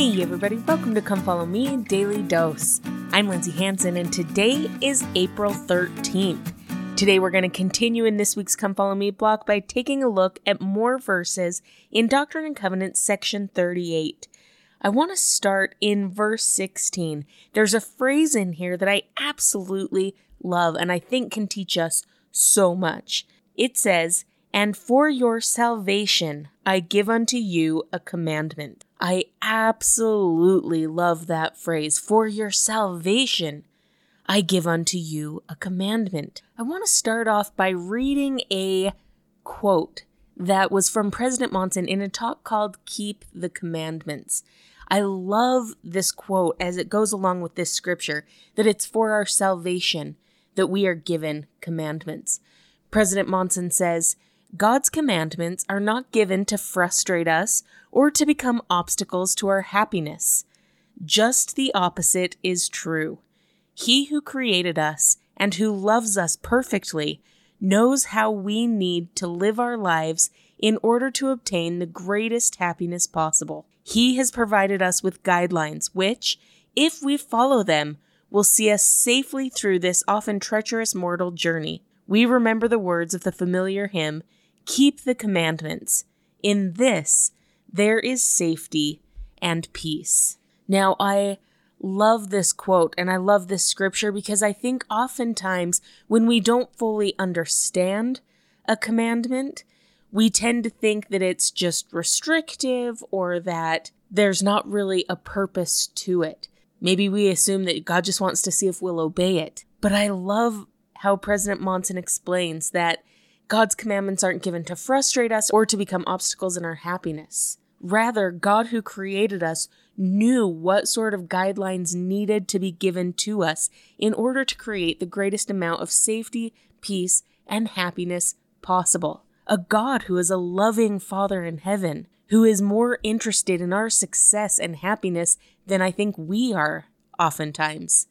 Hey, everybody, welcome to Come Follow Me Daily Dose. I'm Lindsay Hanson, and today is April 13th. Today, we're going to continue in this week's Come Follow Me block by taking a look at more verses in Doctrine and Covenants, section 38. I want to start in verse 16. There's a phrase in here that I absolutely love and I think can teach us so much. It says, And for your salvation I give unto you a commandment. I absolutely love that phrase. For your salvation I give unto you a commandment. I want to start off by reading a quote that was from President Monson in a talk called Keep the Commandments. I love this quote as it goes along with this scripture that it's for our salvation that we are given commandments. President Monson says, God's commandments are not given to frustrate us or to become obstacles to our happiness. Just the opposite is true. He who created us and who loves us perfectly knows how we need to live our lives in order to obtain the greatest happiness possible. He has provided us with guidelines which, if we follow them, will see us safely through this often treacherous mortal journey. We remember the words of the familiar hymn, Keep the commandments. In this, there is safety and peace. Now, I love this quote and I love this scripture because I think oftentimes when we don't fully understand a commandment, we tend to think that it's just restrictive or that there's not really a purpose to it. Maybe we assume that God just wants to see if we'll obey it. But I love how President Monson explains that God's commandments aren't given to frustrate us or to become obstacles in our happiness. Rather, God who created us knew what sort of guidelines needed to be given to us in order to create the greatest amount of safety, peace, and happiness possible a God who is a loving Father in heaven, who is more interested in our success and happiness than I think we are, oftentimes,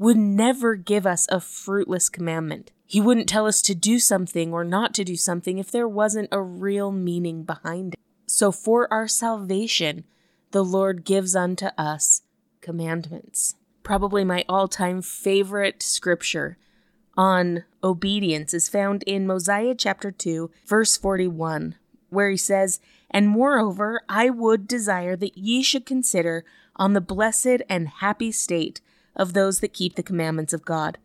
would never give us a fruitless commandment. He wouldn't tell us to do something or not to do something if there wasn't a real meaning behind it. So, for our salvation, the Lord gives unto us commandments. Probably my all time favorite scripture on obedience is found in Mosiah chapter 2, verse 41, where he says, And moreover, I would desire that ye should consider on the blessed and happy state of those that keep the commandments of God.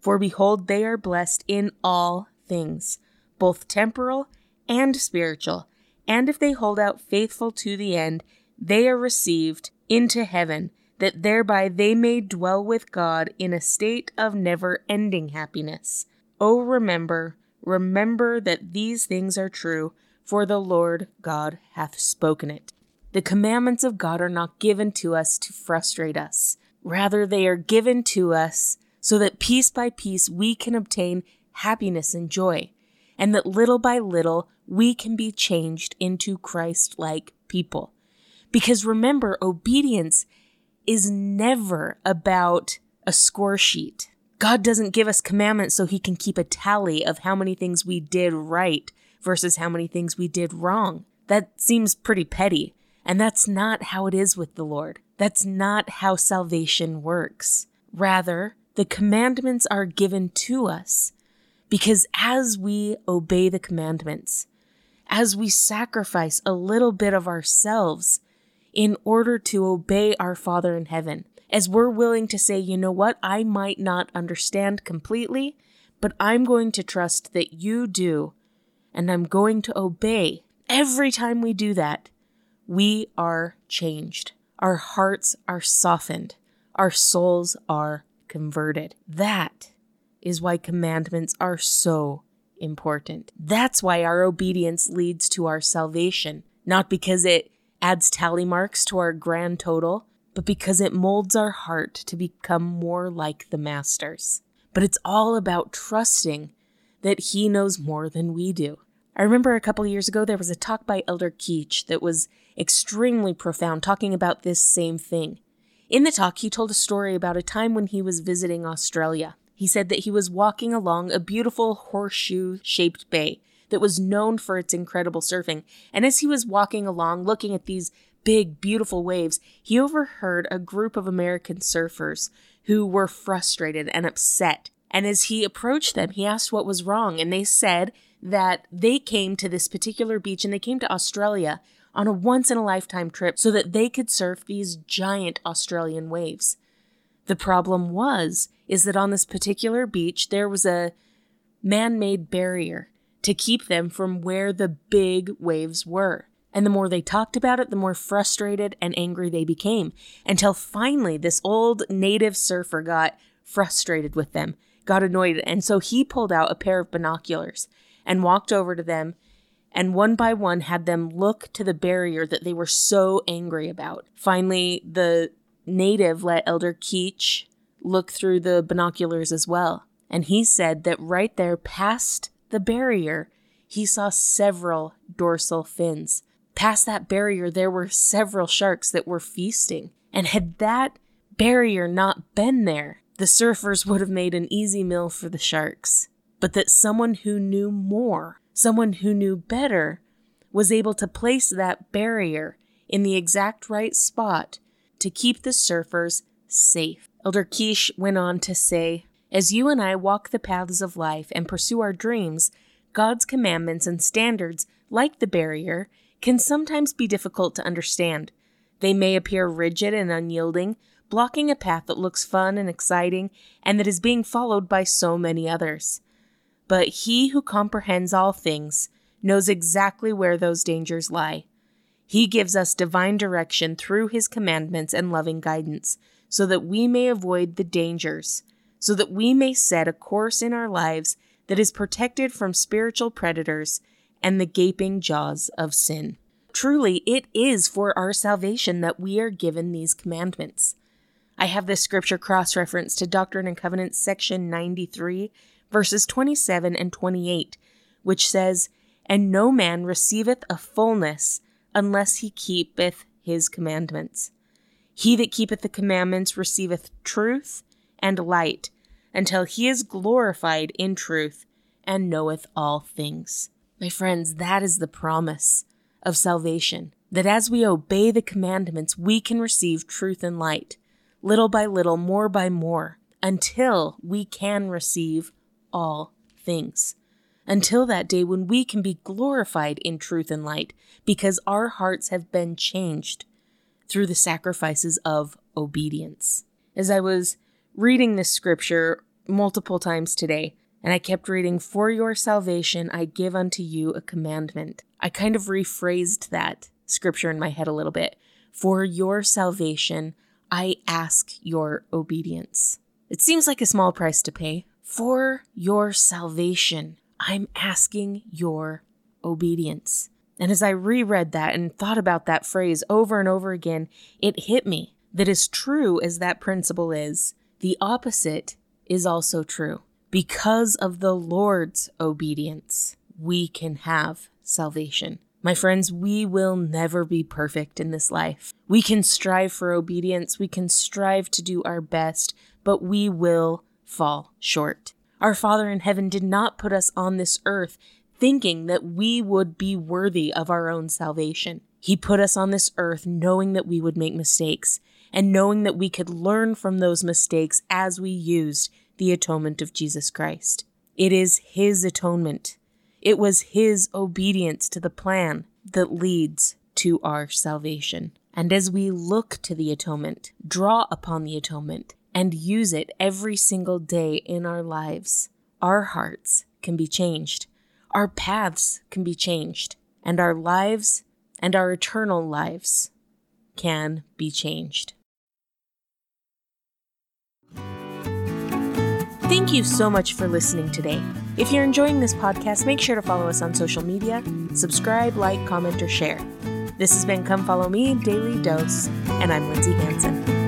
For behold, they are blessed in all things, both temporal and spiritual. And if they hold out faithful to the end, they are received into heaven that thereby they may dwell with God in a state of never ending happiness. Oh, remember, remember that these things are true, for the Lord God hath spoken it. The commandments of God are not given to us to frustrate us. Rather, they are given to us so that piece by piece we can obtain happiness and joy, and that little by little we can be changed into Christ like people. Because remember, obedience is never about a score sheet. God doesn't give us commandments so he can keep a tally of how many things we did right versus how many things we did wrong. That seems pretty petty. And that's not how it is with the Lord. That's not how salvation works. Rather, the commandments are given to us because as we obey the commandments, as we sacrifice a little bit of ourselves in order to obey our Father in heaven. As we're willing to say, you know what, I might not understand completely, but I'm going to trust that you do, and I'm going to obey. Every time we do that, we are changed. Our hearts are softened. Our souls are converted. That is why commandments are so important. That's why our obedience leads to our salvation, not because it adds tally marks to our grand total, but because it molds our heart to become more like the Master's. But it's all about trusting that He knows more than we do. I remember a couple years ago there was a talk by Elder Keetch that was extremely profound, talking about this same thing. In the talk, he told a story about a time when he was visiting Australia. He said that he was walking along a beautiful horseshoe shaped bay that was known for its incredible surfing. And as he was walking along, looking at these big, beautiful waves, he overheard a group of American surfers who were frustrated and upset. And as he approached them, he asked what was wrong, and they said that they came to this particular beach and they came to Australia on a once in a lifetime trip so that they could surf these giant Australian waves. The problem was is that on this particular beach there was a man-made barrier to keep them from where the big waves were. And the more they talked about it, the more frustrated and angry they became. Until finally, this old native surfer got frustrated with them, got annoyed, and so he pulled out a pair of binoculars and walked over to them and one by one had them look to the barrier that they were so angry about. Finally, the native let Elder Keetch look through the binoculars as well. And he said that right there past the barrier, he saw several dorsal fins. Past that barrier, there were several sharks that were feasting. And had that barrier not been there, the surfers would have made an easy meal for the sharks. But that someone who knew more, someone who knew better, was able to place that barrier in the exact right spot to keep the surfers safe. Elder Keetch went on to say, As you and I walk the paths of life and pursue our dreams, God's commandments and standards, like the barrier, can sometimes be difficult to understand. They may appear rigid and unyielding, blocking a path that looks fun and exciting and that is being followed by so many others. But he who comprehends all things knows exactly where those dangers lie. He gives us divine direction through his commandments and loving guidance, so that we may avoid the dangers, so that we may set a course in our lives that is protected from spiritual predators and the gaping jaws of sin. Truly, it is for our salvation that we are given these commandments. I have this scripture cross reference to Doctrine and Covenants, section 93, verses 27 and 28, which says, And no man receiveth a fullness unless he keepeth his commandments. He that keepeth the commandments receiveth truth and light, until he is glorified in truth and knoweth all things. My friends, that is the promise of salvation, that as we obey the commandments, we can receive truth and light, little by little, more by more, until we can receive all things. Until that day when we can be glorified in truth and light, because our hearts have been changed through the sacrifices of obedience. As I was reading this scripture multiple times today, and I kept reading, For your salvation I give unto you a commandment. I kind of rephrased that scripture in my head a little bit. For your salvation I ask your obedience. It seems like a small price to pay. For your salvation I'm asking your obedience. And as I reread that and thought about that phrase over and over again, it hit me that as true as that principle is, the opposite is also true. Because of the Lord's obedience, we can have salvation. My friends, we will never be perfect in this life. We can strive for obedience, we can strive to do our best, but we will fall short. Our Father in heaven did not put us on this earth thinking that we would be worthy of our own salvation. He put us on this earth knowing that we would make mistakes and knowing that we could learn from those mistakes as we used the atonement of Jesus Christ. It is His atonement. It was His obedience to the plan that leads to our salvation. And as we look to the atonement, draw upon the atonement, and use it every single day in our lives, our hearts can be changed, our paths can be changed, and our lives and our eternal lives can be changed. Thank you so much for listening today. If you're enjoying this podcast, make sure to follow us on social media, subscribe, like, comment, or share. This has been Come Follow Me Daily Dose, and I'm Lindsay Hanson.